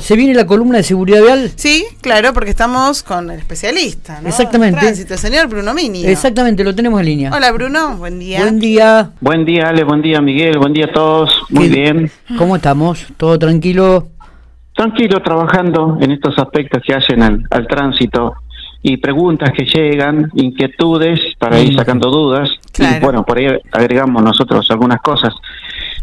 ¿Se viene la columna de seguridad vial? Sí, claro, porque estamos con el especialista, ¿no? Exactamente. Tránsito, el señor Bruno Mini. Exactamente, lo tenemos en línea. Hola Bruno, buen día. Buen día. Buen día, Ale, buen día, Miguel, buen día a todos. Muy ¿Qué- bien. ¿Cómo estamos? ¿Todo tranquilo? Tranquilo, trabajando en estos aspectos que hacen al, al tránsito y preguntas que llegan, inquietudes para ir sacando dudas. Claro. Y bueno, por ahí agregamos nosotros algunas cosas.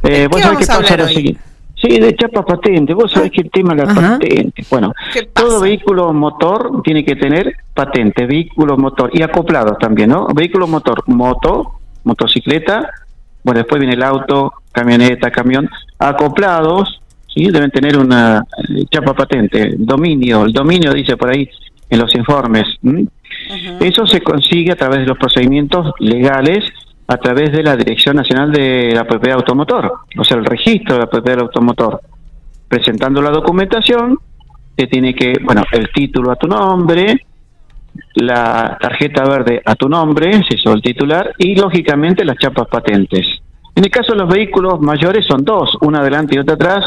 ¿De Eh, vos qué sabés que a pasa lo siguiente. Sí, de chapa patente. Vos sabés que el tema de la Ajá. patente. Bueno, todo vehículo motor tiene que tener patente, vehículo motor y acoplados también, ¿no? Vehículo motor, moto, motocicleta, bueno, después viene el auto, camioneta, camión, acoplados, sí, deben tener una eh, chapa patente, dominio, el dominio dice por ahí en los informes. ¿m? Ujú. Eso se consigue a través de los procedimientos legales, a través de la Dirección Nacional de la Propiedad Automotor, o sea, el registro de la propiedad del automotor. Presentando la documentación, te tiene que, bueno, el título a tu nombre, la tarjeta verde a tu nombre, si sos el titular, y lógicamente las chapas patentes. En el caso de los vehículos mayores son dos, una adelante y otra atrás,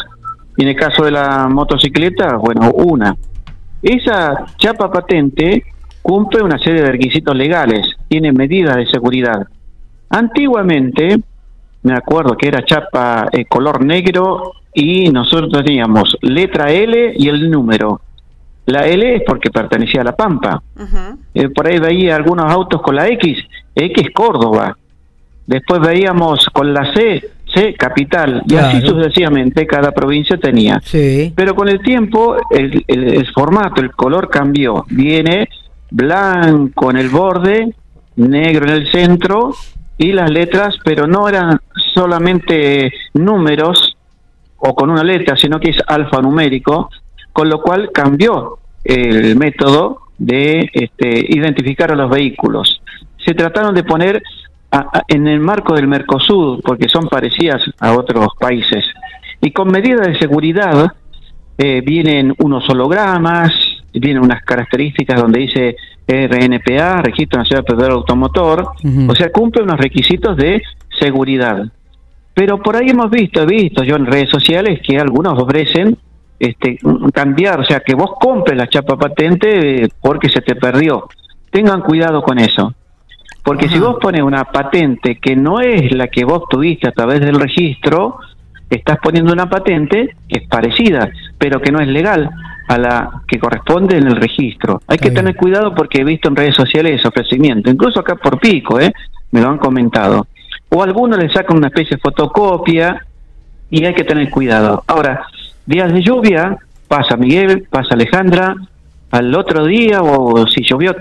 y en el caso de la motocicleta, bueno, una. Esa chapa patente cumple una serie de requisitos legales, tiene medidas de seguridad. Antiguamente, me acuerdo que era chapa eh, color negro y nosotros teníamos letra L y el número. La L es porque pertenecía a La Pampa. Eh, por ahí veía algunos autos con la X, X Córdoba. Después veíamos con la C, C Capital. Y así sucesivamente cada provincia tenía. Sí. Pero con el tiempo el, el- el formato, el color cambió. Viene blanco en el borde, negro en el centro y las letras, pero no eran solamente números o con una letra, sino que es alfanumérico, con lo cual cambió el método de este, identificar a los vehículos. Se trataron de poner a- en el marco del Mercosur, porque son parecidas a otros países. Y con medidas de seguridad eh, vienen unos hologramas, vienen unas características donde dice RNPA, Registro Nacional de Propiedad Automotor, o sea, cumple unos requisitos de seguridad. Pero por ahí hemos visto, he visto yo en redes sociales que algunos ofrecen este cambiar, o sea, que vos compres la chapa patente eh, porque se te perdió. Tengan cuidado con eso. Porque si vos pones una patente que no es la que vos tuviste a través del registro, estás poniendo una patente que es parecida, pero que no es legal a la que corresponde en el registro. Hay Está que bien. tener cuidado porque he visto en redes sociales ese ofrecimiento, incluso acá por pico, ¿eh? me lo han comentado. O algunos le sacan una especie de fotocopia y hay que tener cuidado. Ahora, días de lluvia, pasa Miguel, pasa Alejandra, al otro día o si llovió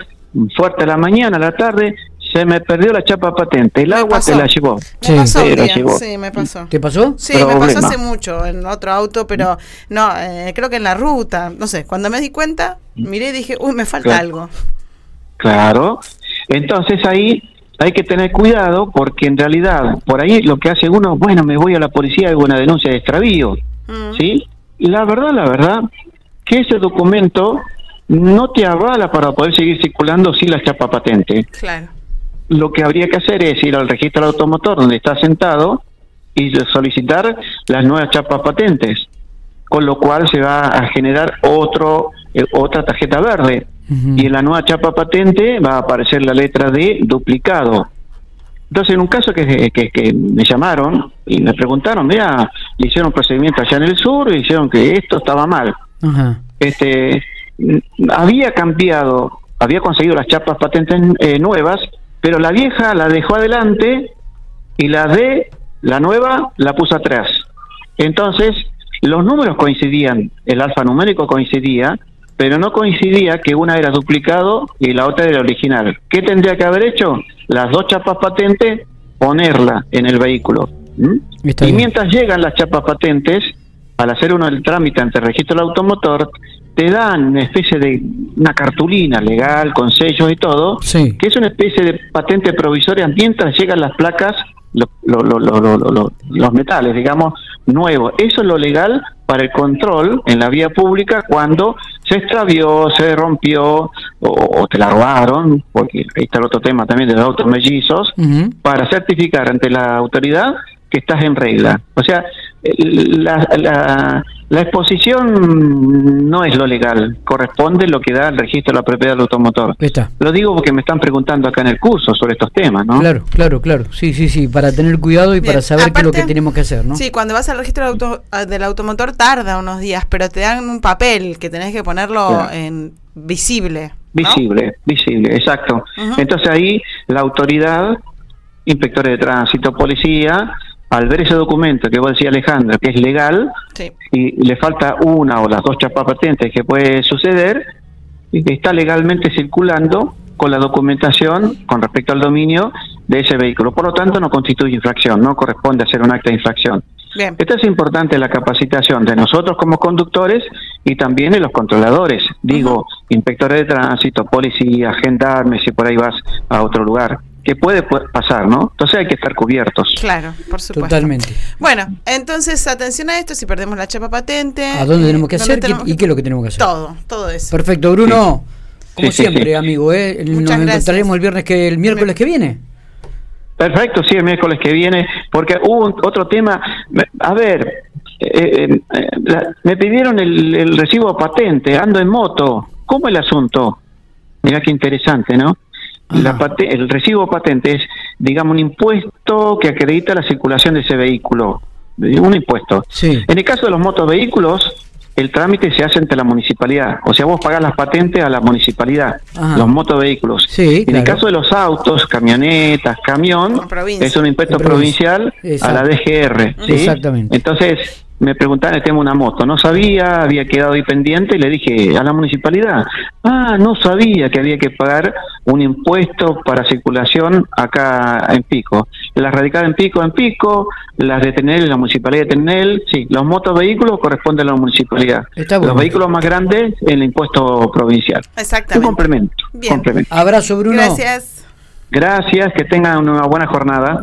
fuerte a la mañana, a la tarde, se me perdió la chapa patente, el Me agua pasó. te la llevó. Me Sí. pasó un Pero día, llegó. sí, me pasó. ¿Te pasó? Sí, me pasó hace mucho en otro auto, pero no, eh, creo que en la ruta, no sé, cuando me di cuenta, miré y dije, uy, me falta Claro. algo. Claro. Entonces ahí hay que tener cuidado porque en realidad por ahí lo que hace uno, bueno, me voy a la policía y hago una denuncia de extravío. Mm. ¿Sí? Y la verdad, la verdad, que ese documento no te avala para poder seguir circulando sin la chapa patente. Claro. Lo que habría que hacer es ir al registro del automotor donde está sentado y solicitar las nuevas chapas patentes, con lo cual se va a generar otro eh, otra tarjeta verde y en la nueva chapa patente va a aparecer la letra D duplicado. Entonces, en un caso que, que, que me llamaron y me preguntaron, mira, le hicieron un procedimiento allá en el sur y dijeron que esto estaba mal. Este, había cambiado, había conseguido las chapas patentes eh, nuevas, pero la vieja la dejó adelante y la D, la nueva, la puso atrás. Entonces, los números coincidían, el alfanumérico coincidía, pero no coincidía que una era duplicado y la otra era original. ¿Qué tendría que haber hecho? Las dos chapas patentes, ponerla en el vehículo. ¿m? Está y mientras llegan las chapas patentes, al hacer uno el trámite ante el registro del automotor, te dan una especie de una cartulina legal con sellos y todo, Sí. que es una especie de patente provisoria mientras llegan las placas, lo- lo- lo- lo- lo- lo- lo- los metales, digamos, nuevos. Eso es lo legal para el control en la vía pública cuando se extravió, se rompió o, o te la robaron, porque ahí está el otro tema también de los autos mellizos, para certificar ante la autoridad que estás en regla. O sea, la, la, la exposición no es lo legal, corresponde lo que da el registro de la propiedad del automotor. Está. Lo digo porque me están preguntando acá en el curso sobre estos temas, ¿no? Claro, claro, claro. Sí, sí, sí, para tener cuidado y Bien, para saber qué es lo que tenemos que hacer, ¿no? Sí, cuando vas al registro del, auto- ah, del automotor tarda unos días, pero te dan un papel que tenés que ponerlo Claro. en visible. ¿no? Visible, visible, exacto. Entonces ahí la autoridad, inspectores de tránsito, policía, al ver ese documento que vos decías Alejandra, que es legal, Sí. y le falta una o las dos chapas patentes que puede suceder, y que está legalmente circulando con la documentación con respecto al dominio de ese vehículo. Por lo tanto, no constituye infracción, no corresponde hacer un acta de infracción. Bien. Esto es importante la capacitación de nosotros como conductores y también de los controladores, digo, inspectores de tránsito, policía, gendarmes, si por ahí vas a otro lugar, que puede pu- pasar, ¿no? Entonces hay que estar cubiertos. Claro, por supuesto. Totalmente. Bueno, entonces atención a esto, si perdemos la chapa patente. ¿A dónde eh, tenemos que ¿dónde hacer? ¿Qué- tenemos ¿Y qué es lo que tenemos que hacer? Todo, todo eso. Perfecto, Bruno. Sí. Como Sí, siempre, sí. amigo, ¿eh? Nos Muchas gracias. encontraremos el viernes que el miércoles que viene. Perfecto, sí, el miércoles que viene, porque hubo un- otro tema. A ver, eh, eh, eh, la- me pidieron el, el recibo patente, ando en moto. ¿Cómo el asunto? Mira qué interesante, ¿no? La el recibo patente es, digamos, un impuesto que acredita la circulación de ese vehículo. Eh, Un impuesto. Sí. En el caso de los motovehículos, el trámite se hace ante la municipalidad. O sea, vos pagás las patentes a la municipalidad, Ajá. los motovehículos. Sí, en el caso de los autos, camionetas, camión, es un impuesto provincia. provincial Exacto. a la DGR. ¿sí? Exactamente. Entonces, me preguntaban el tema de una moto. No sabía, había quedado ahí pendiente y le dije a la municipalidad, ah, no sabía que había que pagar un impuesto para circulación acá en Pico. Las radicadas en Pico, en Pico, las de Tenel, la municipalidad de Tenel, sí, los motovehículos corresponden a la municipalidad. Está bueno. Los vehículos más grandes, el impuesto provincial. Un Exactamente. complemento. Bien. complemento. Abrazo, Bruno. Gracias. Gracias, que tengan una buena jornada.